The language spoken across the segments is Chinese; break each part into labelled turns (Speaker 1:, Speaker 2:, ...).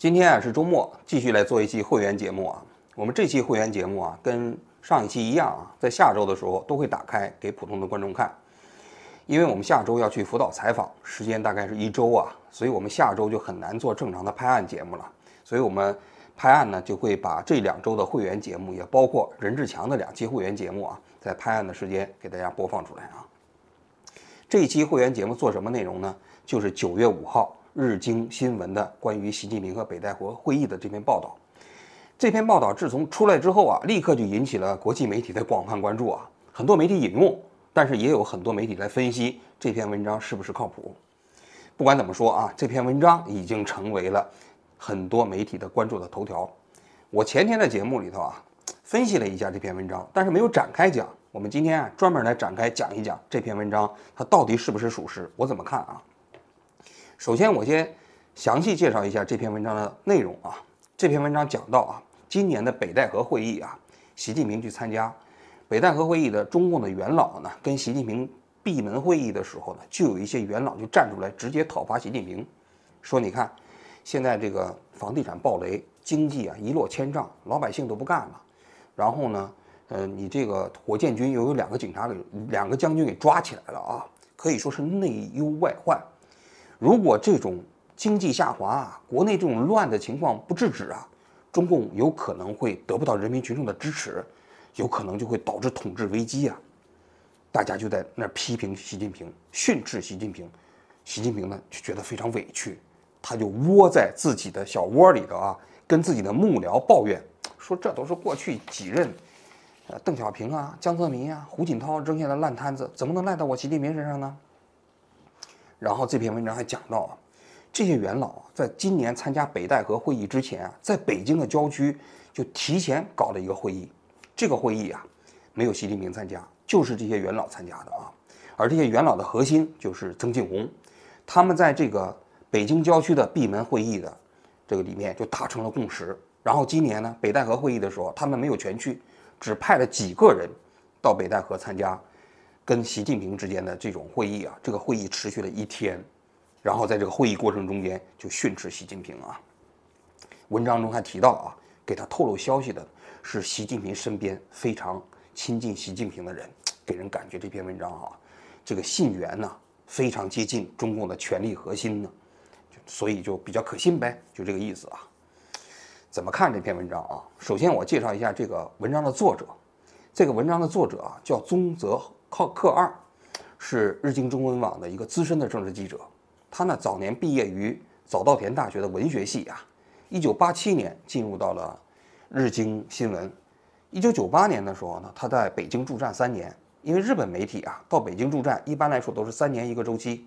Speaker 1: 今天啊是周末，继续来做一期会员节目啊。我们这期会员节目啊，跟上一期一样啊，在下周的时候都会打开给普通的观众看，因为我们下周要去辅导采访，时间大概是一周啊，所以我们下周就很难做正常的拍案节目了。所以我们拍案呢，就会把这两周的会员节目，也包括任志强的两期会员节目啊，在拍案的时间给大家播放出来啊。这一期会员节目做什么内容呢？就是九月五号。日经新闻的关于习近平和北戴河会议的这篇报道，这篇报道自从出来之后啊，立刻就引起了国际媒体的广泛关注啊。很多媒体引用，但是也有很多媒体来分析这篇文章是不是靠谱。不管怎么说啊，这篇文章已经成为了很多媒体的关注的头条。我前天的节目里头啊，分析了一下这篇文章，但是没有展开讲。我们今天啊，专门来展开讲一讲这篇文章它到底是不是属实，我怎么看啊？首先，我先详细介绍一下这篇文章的内容啊。这篇文章讲到啊，今年的北戴河会议啊，习近平去参加。北戴河会议的中共的元老呢，跟习近平闭门会议的时候呢，就有一些元老就站出来直接讨伐习近平，说你看，现在这个房地产暴雷，经济啊一落千丈，老百姓都不干了。然后呢，呃，你这个火箭军又有两个警察给两个将军给抓起来了啊，可以说是内忧外患。如果这种经济下滑啊，国内这种乱的情况不制止啊，中共有可能会得不到人民群众的支持，有可能就会导致统治危机啊。大家就在那批评习近平，训斥习近平，习近平呢就觉得非常委屈，他就窝在自己的小窝里头啊，跟自己的幕僚抱怨，说这都是过去几任，呃，邓小平啊、江泽民啊、胡锦涛扔下的烂摊子，怎么能赖到我习近平身上呢？然后这篇文章还讲到啊，这些元老，在今年参加北戴河会议之前啊，在北京的郊区就提前搞了一个会议。这个会议啊，没有习近平参加，就是这些元老参加的啊。而这些元老的核心就是曾庆红，他们在这个北京郊区的闭门会议的这个里面就达成了共识。然后今年呢，北戴河会议的时候，他们没有全去，只派了几个人到北戴河参加。跟习近平之间的这种会议啊，这个会议持续了一天，然后在这个会议过程中间就训斥习近平啊。文章中还提到啊，给他透露消息的是习近平身边非常亲近习近平的人，给人感觉这篇文章啊，这个信源呢非常接近中共的权力核心呢，所以就比较可信呗，就这个意思啊。怎么看这篇文章啊？首先我介绍一下这个文章的作者，这个文章的作者啊叫宗泽。靠克二是日经中文网的一个资深的政治记者，他呢早年毕业于早稻田大学的文学系啊，一九八七年进入到了日经新闻，一九九八年的时候呢，他在北京驻站三年，因为日本媒体啊到北京驻站一般来说都是三年一个周期，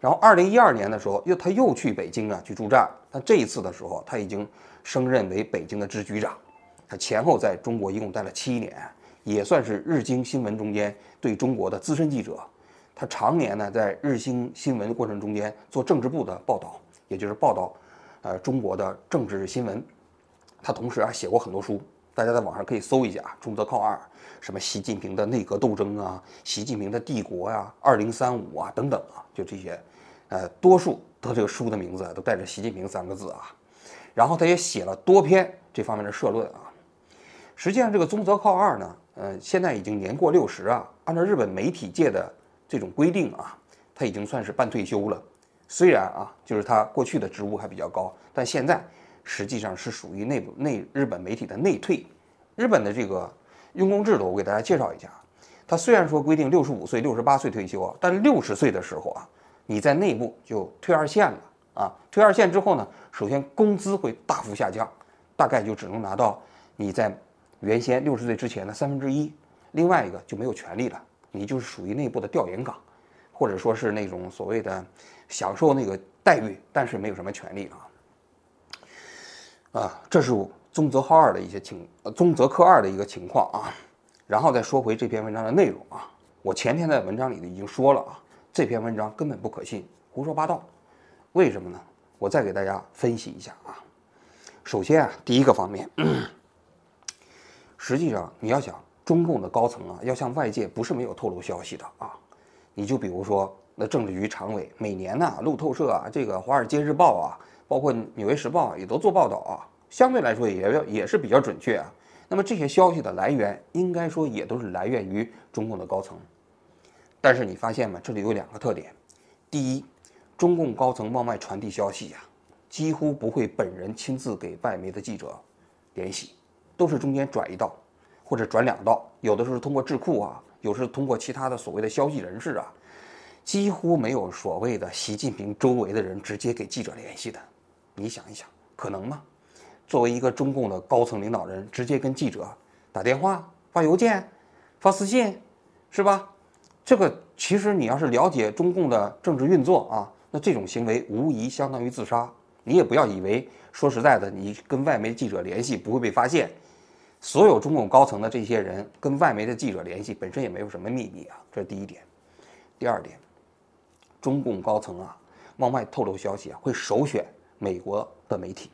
Speaker 1: 然后二零一二年的时候又他又去北京啊去驻站，但这一次的时候他已经升任为北京的支局长，他前后在中国一共待了七年。也算是日经新闻中间对中国的资深记者，他常年呢在日经新闻过程中间做政治部的报道，也就是报道，呃中国的政治新闻。他同时还写过很多书，大家在网上可以搜一下，中泽靠二，什么习近平的内阁斗争啊，习近平的帝国呀，二零三五啊等等啊，就这些，呃多数的这个书的名字都带着习近平三个字啊。然后他也写了多篇这方面的社论啊。实际上这个中泽靠二呢。呃，现在已经年过六十啊，按照日本媒体界的这种规定啊，他已经算是半退休了。虽然啊，就是他过去的职务还比较高，但现在实际上是属于内部内日本媒体的内退。日本的这个用工制度，我给大家介绍一下。他虽然说规定六十五岁、六十八岁退休啊，但六十岁的时候啊，你在内部就退二线了啊。退二线之后呢，首先工资会大幅下降，大概就只能拿到你在。原先六十岁之前的三分之一，另外一个就没有权利了，你就是属于内部的调研岗，或者说是那种所谓的享受那个待遇，但是没有什么权利啊。啊，这是宗泽号二的一些情，宗泽科二的一个情况啊。然后再说回这篇文章的内容啊，我前天在文章里已经说了啊，这篇文章根本不可信，胡说八道。为什么呢？我再给大家分析一下啊。首先啊，第一个方面。实际上，你要想中共的高层啊，要向外界不是没有透露消息的啊。你就比如说，那政治局常委每年呢，路透社啊，这个《华尔街日报》啊，包括《纽约时报》啊也都做报道啊，相对来说也要也是比较准确啊。那么这些消息的来源，应该说也都是来源于中共的高层。但是你发现吗？这里有两个特点：第一，中共高层往外传递消息呀，几乎不会本人亲自给外媒的记者联系，都是中间转一道，或者转两道，有的时候通过智库啊，有时候通过其他的所谓的消息人士啊。几乎没有所谓的习近平周围的人直接给记者联系的，你想一想，可能吗？作为一个中共的高层领导人，直接跟记者打电话、发邮件、发私信，是吧？这个其实你要是了解中共的政治运作啊，那这种行为无疑相当于自杀。你也不要以为说实在的，你跟外媒记者联系不会被发现。所有中共高层的这些人跟外媒的记者联系，本身也没有什么秘密啊，这是第一点。第二点。中共高层啊，往外透露消息啊，会首选美国的媒体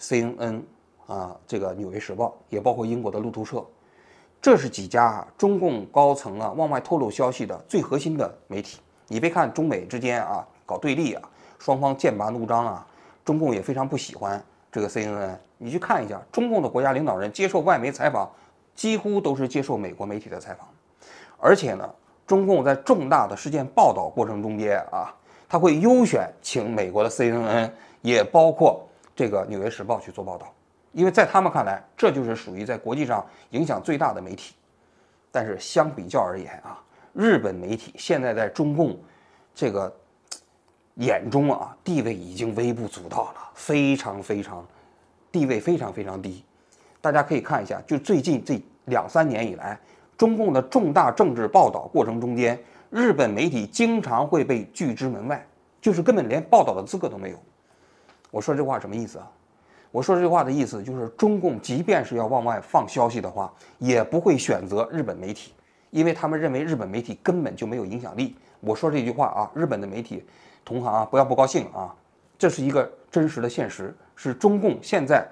Speaker 1: ，CNN 啊，这个《纽约时报》也包括英国的路透社，这是几家中共高层啊往外透露消息的最核心的媒体。你别看中美之间啊搞对立啊，双方剑拔弩张啊，中共也非常不喜欢这个 CNN。你去看一下，中共的国家领导人接受外媒采访，几乎都是接受美国媒体的采访，而且呢。中共在重大的事件报道过程中间啊，他会优选请美国的 CNN，也包括这个《纽约时报》去做报道，因为在他们看来，这就是属于在国际上影响最大的媒体。但是相比较而言啊，日本媒体现在在中共这个眼中啊，地位已经微不足道了，非常非常地位非常非常低。大家可以看一下，就最近这两三年以来。中共的重大政治报道过程中间，日本媒体经常会被拒之门外，就是根本连报道的资格都没有。我说这话什么意思啊？我说这话的意思就是，中共即便是要往外放消息的话，也不会选择日本媒体，因为他们认为日本媒体根本就没有影响力。我说这句话啊，日本的媒体同行啊，不要不高兴啊，这是一个真实的现实，是中共现在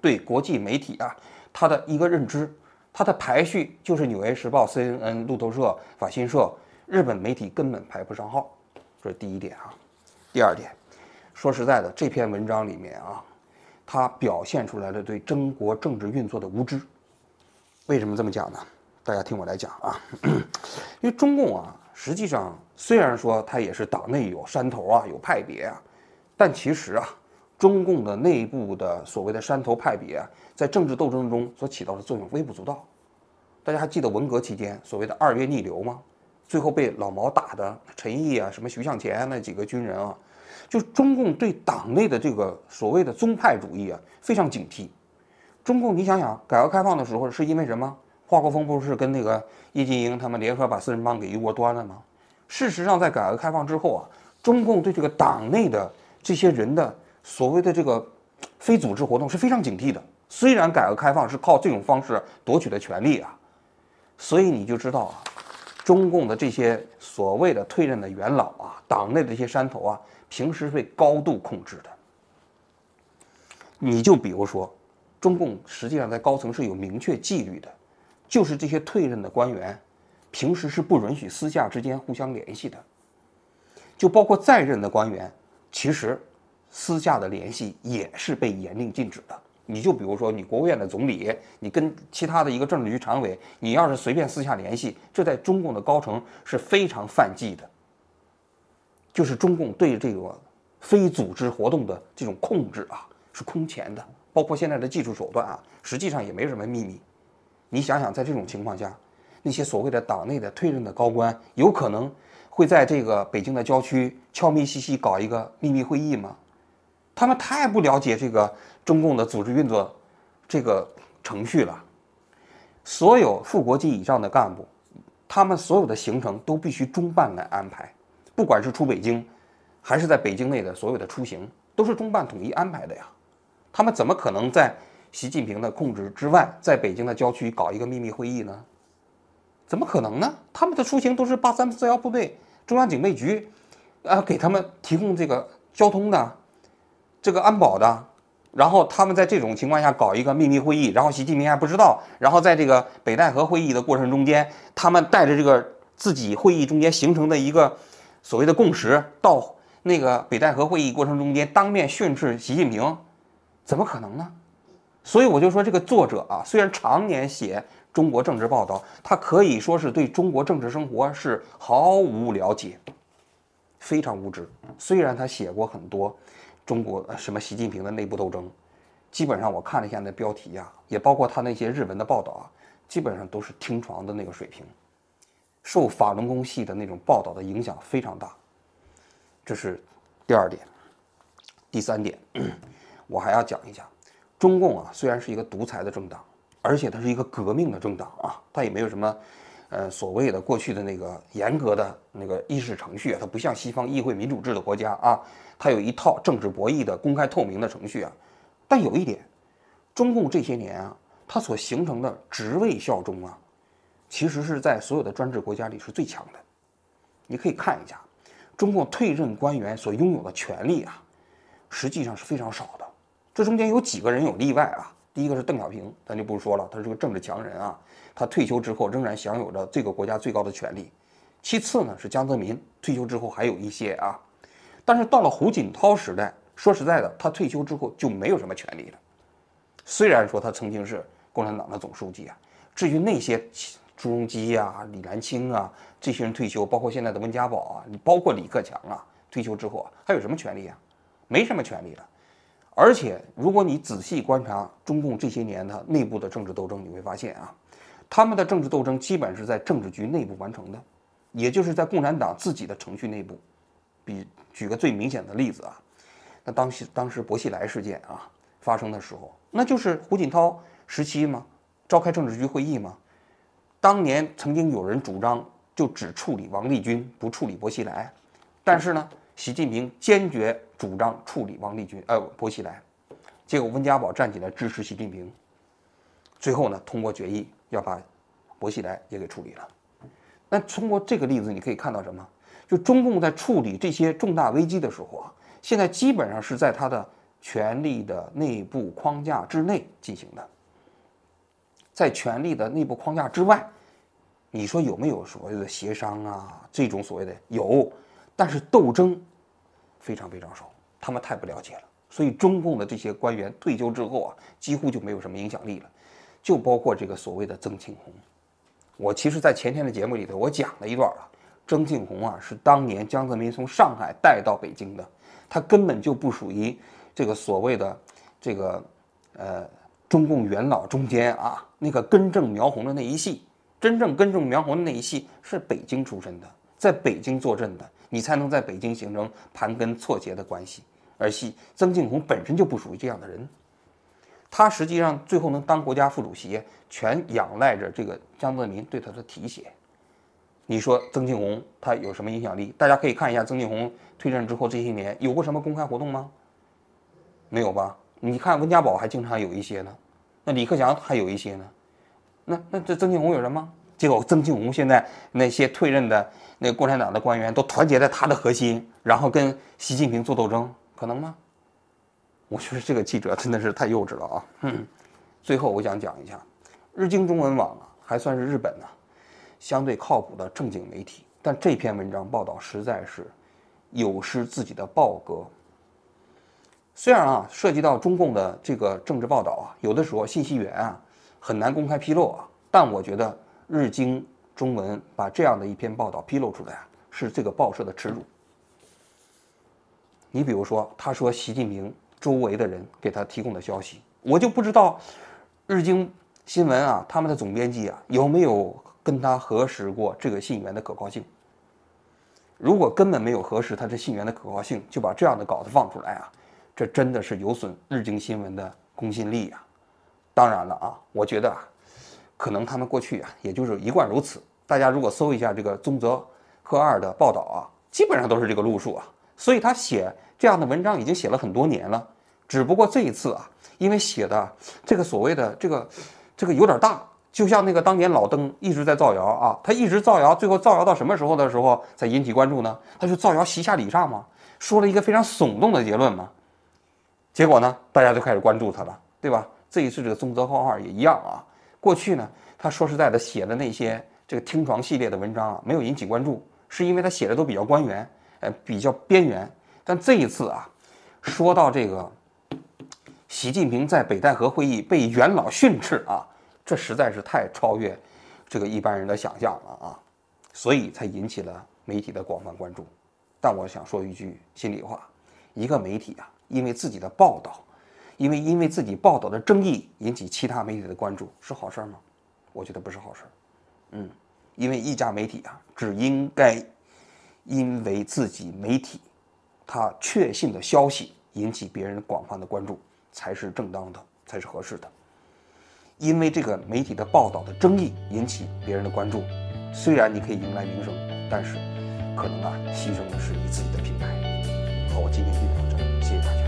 Speaker 1: 对国际媒体啊它的一个认知。它的排序就是《纽约时报》、CNN、路透社、法新社，日本媒体根本排不上号，这是第一点啊。第二点，说实在的，这篇文章里面啊，它表现出来了对中国政治运作的无知。为什么这么讲呢？大家听我来讲啊，因为中共啊，实际上虽然说他也是党内有山头啊，有派别啊，但其实啊。中共的内部的所谓的山头派别啊，在政治斗争中所起到的作用微不足道。大家还记得文革期间所谓的二月逆流吗？最后被老毛打的陈毅啊，什么徐向前那几个军人啊，就中共对党内的这个所谓的宗派主义啊非常警惕。中共，你想想，改革开放的时候是因为什么？华国锋不是跟那个叶剑英他们联合把四人帮给一锅端了吗？事实上，在改革开放之后啊，中共对这个党内的这些人的。所谓的这个非组织活动是非常警惕的。虽然改革开放是靠这种方式夺取的权利啊，所以你就知道啊，中共的这些所谓的退任的元老啊，党内的这些山头啊，平时被高度控制的。你就比如说，中共实际上在高层是有明确纪律的，就是这些退任的官员，平时是不允许私下之间互相联系的。就包括在任的官员，其实。私下的联系也是被严令禁止的。你就比如说，你国务院的总理，你跟其他的一个政治局常委，你要是随便私下联系，这在中共的高层是非常犯忌的。就是中共对这个非组织活动的这种控制啊，是空前的。包括现在的技术手段啊，实际上也没什么秘密。你想想，在这种情况下，那些所谓的党内的退任的高官，有可能会在这个北京的郊区悄咪兮兮搞一个秘密会议吗？他们太不了解这个中共的组织运作，这个程序了。所有副国级以上的干部，他们所有的行程都必须中办来安排，不管是出北京，还是在北京内的所有的出行，都是中办统一安排的呀。他们怎么可能在习近平的控制之外，在北京的郊区搞一个秘密会议呢？怎么可能呢？他们的出行都是八三四幺部队、中央警备局，啊，给他们提供这个交通的。这个安保的，然后他们在这种情况下搞一个秘密会议，然后习近平还不知道，然后在这个北戴河会议的过程中间，他们带着这个自己会议中间形成的一个所谓的共识，到那个北戴河会议过程中间当面训斥习近平，怎么可能呢？所以我就说，这个作者啊，虽然常年写中国政治报道，他可以说是对中国政治生活是毫无了解，非常无知。虽然他写过很多中国什么习近平的内部斗争，基本上我看了一下那标题呀，也包括他那些日文的报道啊，基本上都是听床的那个水平，受法轮功系的那种报道的影响非常大。这是第二点，第三点，我还要讲一下。中共啊，虽然是一个独裁的政党，而且它是一个革命的政党啊，它也没有什么，呃，所谓的过去的那个严格的那个议事程序啊，它不像西方议会民主制的国家啊，它有一套政治博弈的公开透明的程序啊。但有一点，中共这些年啊，它所形成的职位效忠啊，其实是在所有的专制国家里是最强的。你可以看一下，中共退任官员所拥有的权利啊，实际上是非常少的。这中间有几个人有例外啊？第一个是邓小平，咱就不说了，他是个政治强人啊。他退休之后仍然享有着这个国家最高的权利。其次呢是江泽民，退休之后还有一些啊。但是到了胡锦涛时代，说实在的，他退休之后就没有什么权利了。虽然说他曾经是共产党的总书记啊，至于那些朱镕基啊、李兰清啊这些人退休，包括现在的温家宝啊，包括李克强啊，退休之后啊还有什么权利啊？没什么权利了。而且，如果你仔细观察中共这些年的内部的政治斗争，你会发现啊，他们的政治斗争基本是在政治局内部完成的，也就是在共产党自己的程序内部。比举个最明显的例子啊，那当时当时薄熙来事件啊发生的时候，那就是胡锦涛时期吗？召开政治局会议吗？当年曾经有人主张就只处理王立军，不处理薄熙来，但是呢？习近平坚决主张处理王立军，呃，薄熙来，结果温家宝站起来支持习近平，最后呢，通过决议要把薄熙来也给处理了。那通过这个例子，你可以看到什么？就中共在处理这些重大危机的时候啊，现在基本上是在他的权力的内部框架之内进行的，在权力的内部框架之外，你说有没有所谓的协商啊？这种所谓的有。但是斗争非常非常少，他们太不了解了。所以中共的这些官员退休之后啊，几乎就没有什么影响力了。就包括这个所谓的曾庆红，我其实，在前天的节目里头，我讲了一段了。曾庆红啊，是当年江泽民从上海带到北京的，他根本就不属于这个所谓的这个呃中共元老中间啊那个根正苗红的那一系。真正根正苗红的那一系是北京出身的，在北京坐镇的。你才能在北京形成盘根错节的关系，而系曾庆红本身就不属于这样的人，他实际上最后能当国家副主席，全仰赖着这个江泽民对他的提携。你说曾庆红他有什么影响力？大家可以看一下曾庆红退任之后这些年有过什么公开活动吗？没有吧？你看温家宝还经常有一些呢，那李克强还有一些呢，那那这曾庆红有人吗？结果曾庆红现在那些退任的。那共产党的官员都团结在他的核心，然后跟习近平做斗争，可能吗？我觉得这个记者真的是太幼稚了啊！嗯，最后我想讲一下，日经中文网啊，还算是日本呢相对靠谱的正经媒体，但这篇文章报道实在是有失自己的报格。虽然啊涉及到中共的这个政治报道啊，有的时候信息源啊很难公开披露啊，但我觉得日经。中文把这样的一篇报道披露出来啊，是这个报社的耻辱。你比如说，他说习近平周围的人给他提供的消息，我就不知道日经新闻啊，他们的总编辑啊有没有跟他核实过这个信源的可靠性。如果根本没有核实他这信源的可靠性，就把这样的稿子放出来啊，这真的是有损日经新闻的公信力呀。当然了啊，我觉得啊。可能他们过去啊，也就是一贯如此。大家如果搜一下这个宗泽赫二的报道啊，基本上都是这个路数啊。所以他写这样的文章已经写了很多年了。只不过这一次啊，因为写的这个所谓的这个这个有点大，就像那个当年老登一直在造谣啊，他一直造谣，最后造谣到什么时候的时候才引起关注呢？他就造谣习下礼上嘛，说了一个非常耸动的结论嘛。结果呢，大家就开始关注他了，对吧？这一次这个宗泽浩二也一样啊。过去呢，他说实在的，写的那些这个听床系列的文章啊，没有引起关注，是因为他写的都比较官员，呃，比较边缘。但这一次啊，说到这个习近平在北戴河会议被元老训斥啊，这实在是太超越这个一般人的想象了啊，所以才引起了媒体的广泛关注。但我想说一句心里话，一个媒体啊，因为自己的报道，因为因为自己报道的争议引起其他媒体的关注，是好事吗？我觉得不是好事。嗯，因为一家媒体啊，只应该因为自己媒体他确信的消息引起别人广泛的关注，才是正当的，才是合适的。因为这个媒体的报道的争议引起别人的关注，虽然你可以迎来名声，但是。可能啊，牺牲的是你自己的品牌。好，我今天就讲到这，谢谢大家。